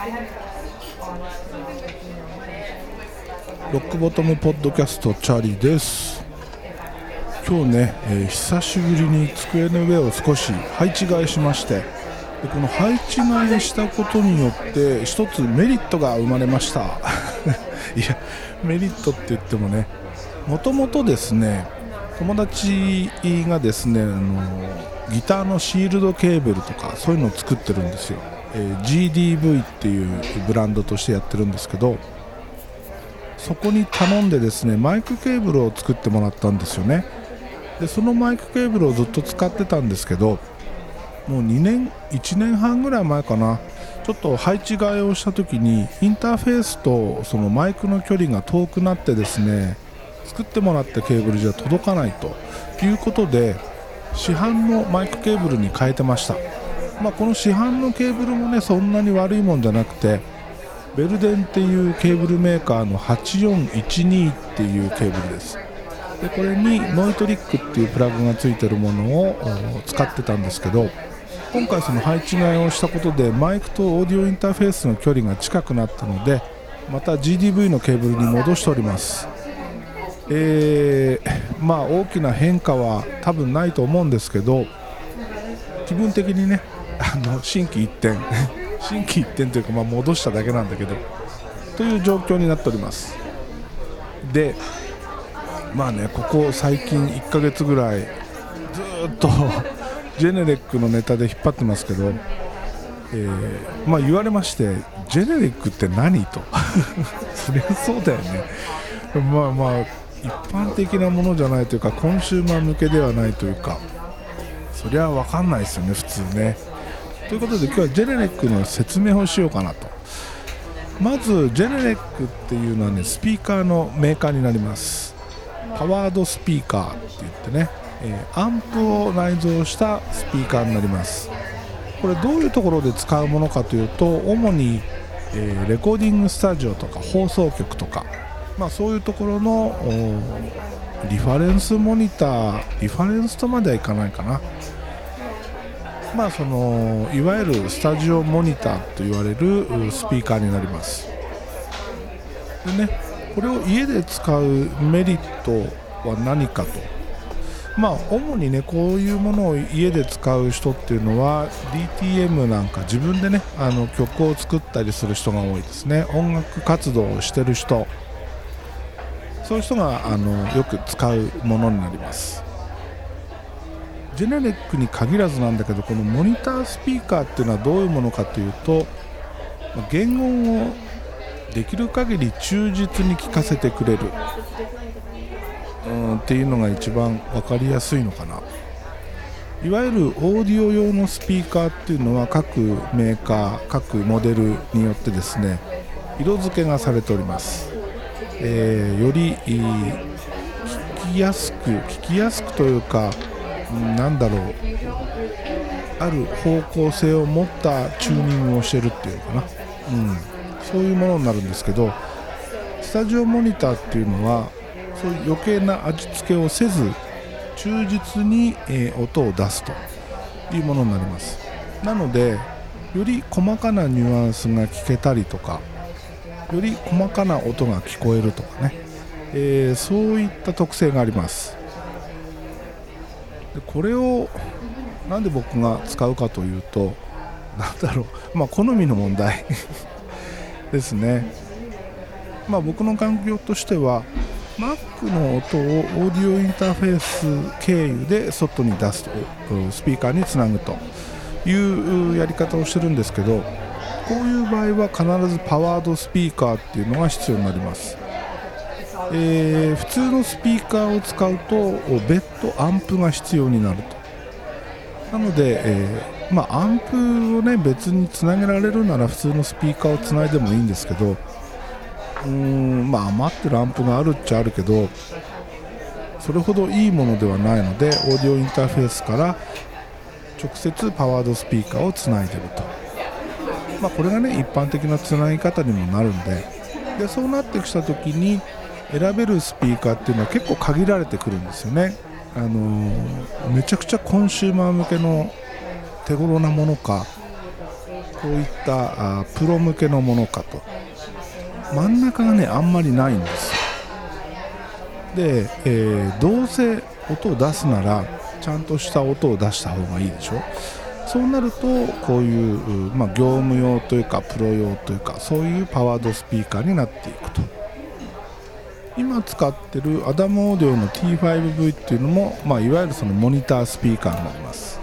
ロックボトムポッドキャストチャリです。今日ね、えー、久しぶりに机の上を少し配置替えしましてでこの配置替えしたことによって一つメリットが生まれました。いやメリットって言ってもねもともとですね友達がですねあのギターのシールドケーブルとかそういうのを作ってるんですよ、え、GDV っていうブランドとしてやってるんですけどそこに頼んでですねマイクケーブルを作ってもらったんですよね。でそのマイクケーブルをずっと使ってたんですけどもう2年1年半ぐらい前かな。ちょっと配置替えをした時にインターフェースとそのマイクの距離が遠くなってですね作ってもらったケーブルじゃ届かないということで市販のマイクケーブルに変えてました、まあ、この市販のケーブルもねそんなに悪いもんじゃなくてベルデンっていうケーブルメーカーの8412っていうケーブルです。でこれにノイトリックっていうプラグがついてるものを使ってたんですけど今回その配置換えをしたことでマイクとオーディオインターフェースの距離が近くなったのでまた GDV のケーブルに戻しております。えー、まあ大きな変化は多分ないと思うんですけど気分的にねあの心機一転心機一転というか、まあ、戻しただけなんだけどという状況になっております。でまあねここ最近1ヶ月ぐらいずっと ジェネレックのネタで引っ張ってますけど、えー、まあ、言われまして Genelec って何と？そりゃそうだよね。まあまあ一般的なものじゃないというかコンシューマー向けではないというかそりゃ分かんないですよね普通ね。ということで今日は Genelec の説明をしようかなと。まず Genelec っていうのはねスピーカーのメーカーになります。パワードスピーカーって言ってね、えー、アンプを内蔵したスピーカーになります。これどういうところで使うものかというと主に、えー、レコーディングスタジオとか放送局とか、まあ、そういうところのリファレンスモニターリファレンスとまではいかないかな。まあ、そのいわゆるスタジオモニターと言われるスピーカーになります。でねこれを家で使うメリットは何かと。まあ主にねこういうものを家で使う人っていうのは DTM なんか自分でねあの曲を作ったりする人が多いですね。音楽活動をしてる人。そういう人があのよく使うものになります。ジェネレックに限らずなんだけどこのモニタースピーカーっていうのはどういうものかというと言音をできる限り忠実に聞かせてくれる、うん、っていうのが一番分かりやすいのかな。いわゆるオーディオ用のスピーカーっていうのは各メーカー各モデルによってですね色付けがされております、えー、より聞きやすく聞きやすくというかなんだろう。ある方向性を持ったチューニングをしてるっていうのかな、うん、そういうものになるんですけどスタジオモニターっていうのはそういう余計な味付けをせず忠実に、えー、音を出すというものになります。なのでより細かなニュアンスが聞けたりとかより細かな音が聞こえるとかね、えー、そういった特性があります。でこれをなんで僕が使うかというとなんだろうまあ好みの問題 ですね。まあ僕の環境としては Mac の音をオーディオインターフェース経由で外に出すとスピーカーにつなぐというやり方をしてるんですけどこういう場合は必ずパワードスピーカーっていうのが必要になります。えー、普通のスピーカーを使うと別途アンプが必要になると。なので、えー、まあ、アンプをね別につなげられるなら普通のスピーカーをつないでもいいんですけどうーんまあ余ってるアンプがあるっちゃあるけどそれほどいいものではないのでオーディオインターフェースから直接パワードスピーカーをつないでると、まあ、これがね一般的なつなぎ方にもなるんで。でそうなってきた時に選べるスピーカーっていうのは結構限られてくるんですよね。あの、めちゃくちゃコンシューマー向けの手頃なものかこういったあプロ向けのものかと。真ん中がねあんまりないんですで、えー、どうせ音を出すならちゃんとした音を出した方がいいでしょ。そうなるとこういう、まあ、業務用というかプロ用というかそういうパワードスピーカーになっていくと。今使ってるアダムオーディオの T5V っていうのも、まあ、いわゆるそのモニタースピーカーになります、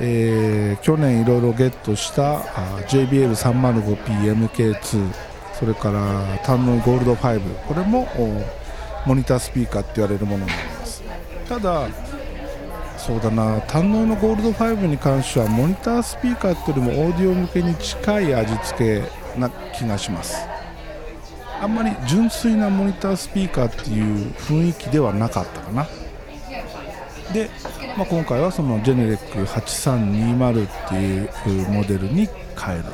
えー、去年いろいろゲットした JBL305PMK2 それからタンノイゴールド5これもモニタースピーカーって言われるものになります。ただそうだな堪能のゴールド5に関してはモニタースピーカーっていうよりもオーディオ向けに近い味付けな気がします。あんまり純粋なモニタースピーカーっていう雰囲気ではなかったかな。で、まあ、今回はそのジェネレック8320っていうモデルに変える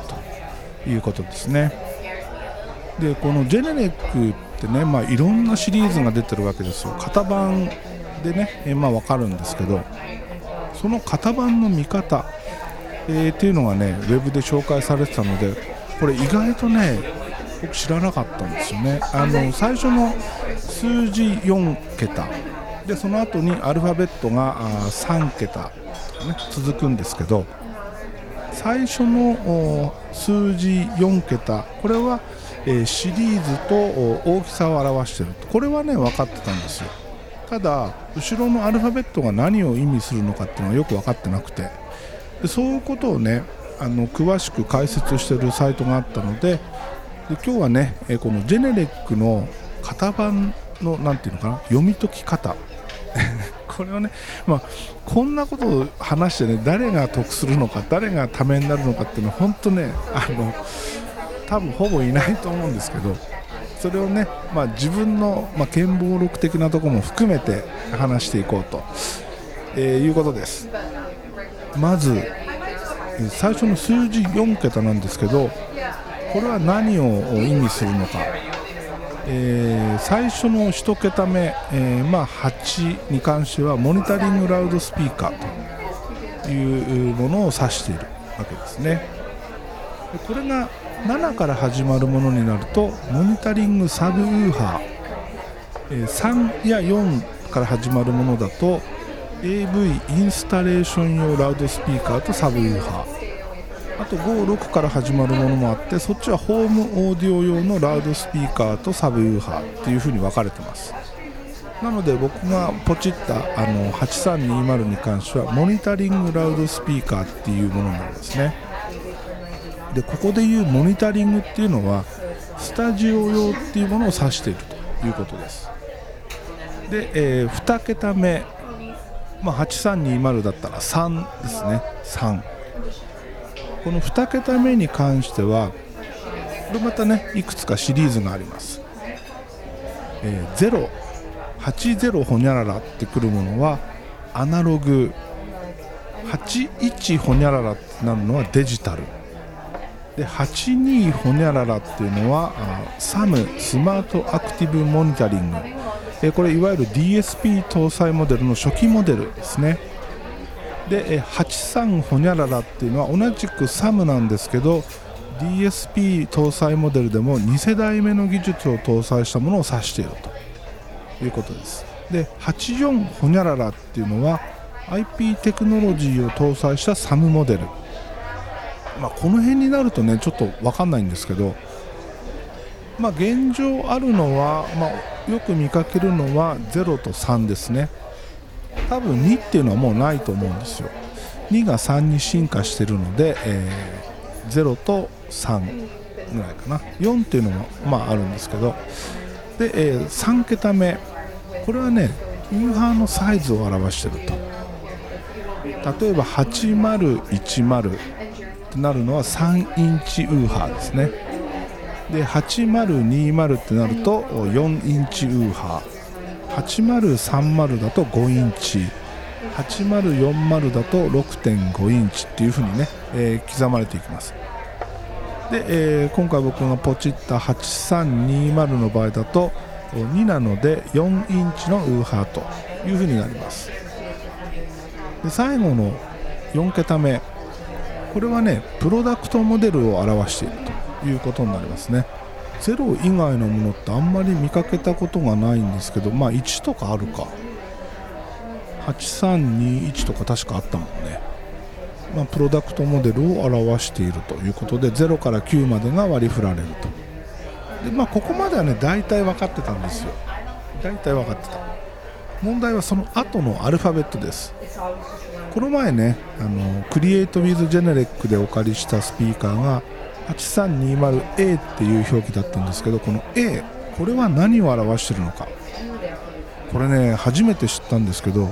ということですね。でこのジェネレックってね、まあ、いろんなシリーズが出てるわけですよ。型番でね、えまあ、分かるんですけどその型番の見方、えー、っていうのがねウェブで紹介されてたのでこれ意外とね僕知らなかったんですよね。あの最初の数字4桁。でその後にアルファベットが3桁、ね、続くんですけど最初の数字4桁。これは、えシリーズと大きさを表しているこれはね分かってたんですよ。ただ後ろのアルファベットが何を意味するのかっていうのはよく分かってなくて。でそういうことをねあの詳しく解説してるサイトがあったので今日はねえこのジェネレックの型番の何ていうのかな読み解き方。これをね、まあ、こんなことを話してね誰が得するのか誰がためになるのかっていうのは本当ねあの多分ほぼいないと思うんですけどそれをね、まあ、自分の、まあ、見聞録的なところも含めて話していこうと、えー、いうことです。まず最初の数字4桁なんですけどこれは何を意味するのか、えー、最初の1桁目、えー、まあ、8に関してはモニタリングラウドスピーカーというものを指しているわけですね。これが7から始まるものになるとモニタリングサブウーハー、3や4から始まるものだと AV インスタレーション用ラウドスピーカーとサブウーハー。あと56から始まるものもあってそっちはホームオーディオ用のラウドスピーカーとサブウーハーっていう風に分かれてます。なので僕がポチったあの8320に関してはモニタリングラウドスピーカーっていうものなんですね。でここでいうモニタリングっていうのはスタジオ用っていうものを指しているということです。で、えー、2桁目、まあ、8320だったら3ですね。3この2桁目に関してはこれまたねいくつかシリーズがあります、えー、080ほにゃららってくるものはアナログ81ほにゃららってなるのはデジタル。で82ホニャララっていうのはサムスマートアクティブモニタリング、えこれいわゆる DSP 搭載モデルの初期モデルですね。で83ホニャララっていうのは同じくサムなんですけど DSP 搭載モデルでも2世代目の技術を搭載したものを指しているということです。で84ホニャララっていうのは IP テクノロジーを搭載したサムモデル。まあ、この辺になるとねちょっと分かんないんですけど、まあ、現状あるのは、まあ、よく見かけるのは0と3ですね。多分2っていうのはもうないと思うんですよ。2が3に進化してるので、えー、0と3ぐらいかな。4っていうのもまああるんですけど。で、えー、3桁目。これはねウーハーのサイズを表してると。例えば8010ってなるのは3インチウーハーですね。で8020ってなると4インチウーハー。8030だと5インチ8040だと6.5インチっていう風にね、えー、刻まれていきます。で、えー、今回僕がポチった8320の場合だと2なので4インチのウーハーという風になります。で最後の4桁目これはねプロダクトモデルを表しているということになりますね。0以外のものってあんまり見かけたことがないんですけどまあ1とかあるか。8321とか確かあったもんね、まあ、プロダクトモデルを表しているということで0から9までが割り振られると。で、まあ、ここまではね大体分かってたんですよ。大体分かってた。問題はその後のアルファベットです。この前ねあのクリエイト・ウィズ・ジェネレックでお借りしたスピーカーが 8320A っていう表記だったんですけどこの A これは何を表しているのか。これね初めて知ったんですけど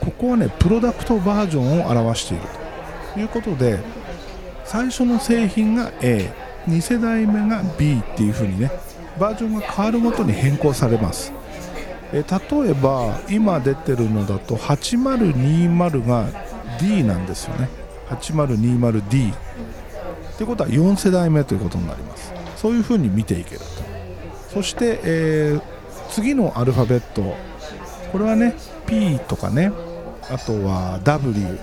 ここはねプロダクトバージョンを表していると。いうことで最初の製品が A2 世代目が B っていう風にねバージョンが変わるごとに変更されます。え例えば今出てるのだと8020が D なんですよね。8020D ってことは4世代目ということになります。そういう風に見ていけると。そして、えー、次のアルファベットこれはね P とかねあとは W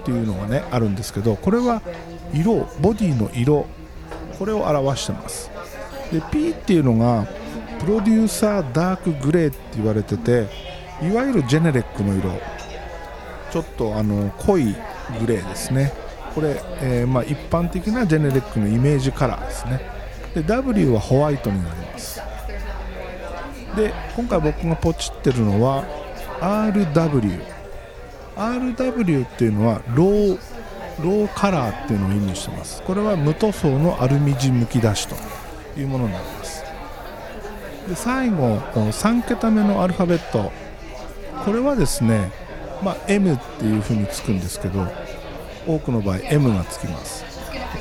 っていうのがねあるんですけどこれは色ボディの色これを表してます。で P っていうのがプロデューサーダークグレーって言われてていわゆるジェネレックの色。ちょっとあの濃いグレーですね。これ、えー、まあ、一般的なジェネレックのイメージカラーですね。で W はホワイトになります。で今回僕がポチってるのは RW RW っていうのはローローカラーっていうのを意味してます。これは無塗装のアルミ地むき出しというものになります。で最後この3桁目のアルファベット。これはですね、まあ、M っていうふうにつくんですけど多くの場合 M がつきます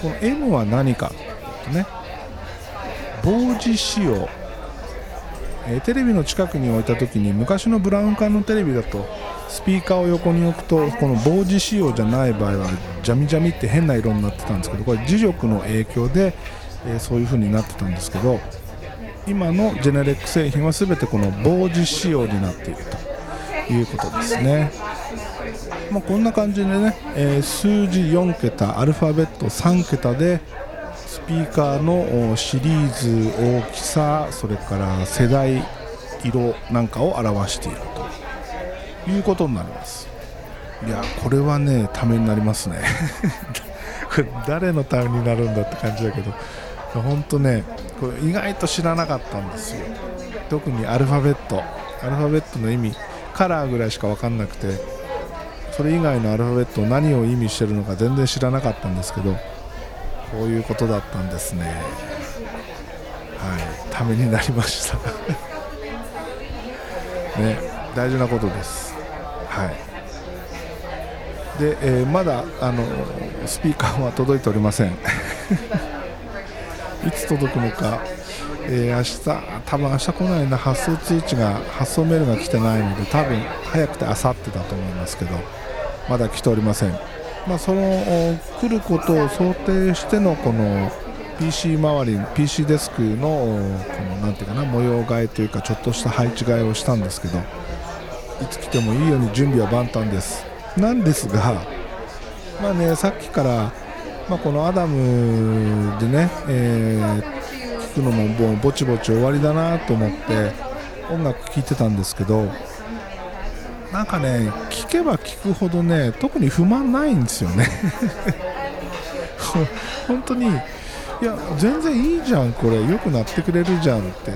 この M は何かとね防磁仕様え、テレビの近くに置いた時に昔のブラウン管のテレビだとスピーカーを横に置くとこの防磁仕様じゃない場合はジャミジャミって変な色になってたんですけどこれ磁力の影響で、え、そういう風になってたんですけど今のジェネレック製品は全てこの防磁仕様になっているということですね。まあ、こんな感じでね、えー、数字4桁アルファベット3桁でスピーカーのシリーズ大きさそれから世代色なんかを表しているということになります。いやこれはねためになりますね。誰のためになるんだって感じだけど。本当ねこれ意外と知らなかったんですよ。特にアルファベット。アルファベットの意味カラーぐらいしか分かんなくて。それ以外のアルファベット何を意味してるのか全然知らなかったんですけどこういうことだったんですね。はい。ためになりました。ね。大事なことです。はい。で、えー、まだあのスピーカーは届いておりません。いつ届くのか、えー、明日多分明日来ないな。発送通知が発送メールが来てないので多分早くて明後日だと思いますけど。まだ来ておりません。まあ、その来ることを想定してのこの PC 周り PC デスクのこのなんていうかな模様替えというかちょっとした配置替えをしたんですけどいつ来てもいいように準備は万端です。なんですがまあねさっきから、まあ、このアダムでね、えー、聞くのももうぼちぼち終わりだなと思って音楽聴いてたんですけどなんかね聞けば聞くほどね特に不満ないんですよね。本当に。いや全然いいじゃんこれ。良くなってくれるじゃんって、う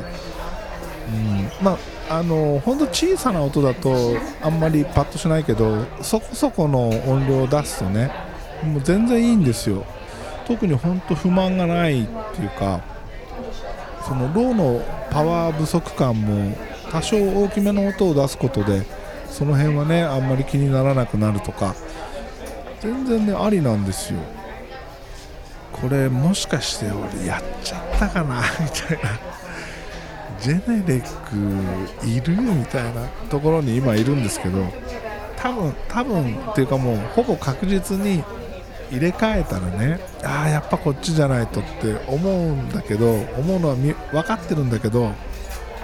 ん、まああの本当小さな音だとあんまりパッとしないけどそこそこの音量を出すとねもう全然いいんですよ。特に本当不満がないっていうかそのローのパワー不足感も多少大きめの音を出すことでその辺はねあんまり気にならなくなるとか全然ねありなんですよ。これもしかして俺やっちゃったかなみたいな。ジェネレックいるみたいなところに今いるんですけど多分多分っていうかもうほぼ確実に入れ替えたらねああやっぱこっちじゃないとって思うんだけど思うのは分かってるんだけど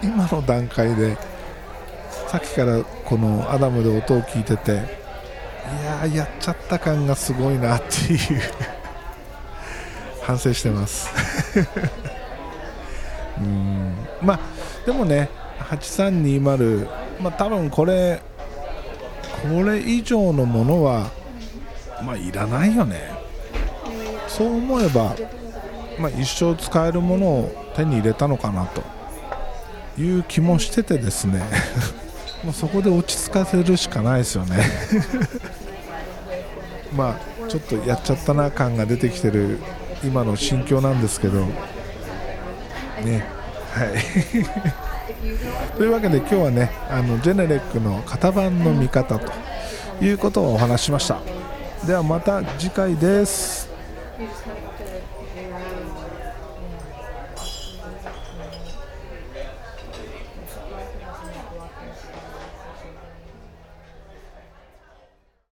今の段階でさっきからこのアダムで音を聞いてていややっちゃった感がすごいなっていう。反省してます。うん。まあでもね8320まあ多分これこれ以上のものはまあいらないよね。そう思えば、まあ、一生使えるものを手に入れたのかなという気もしててですね。もうそこで落ち着かせるしかないですよね。まあちょっとやっちゃったな感が出てきてる今の心境なんですけど。ねはい。というわけで今日はねあのジェネレックの型番の見方ということをお話ししました。ではまた次回です。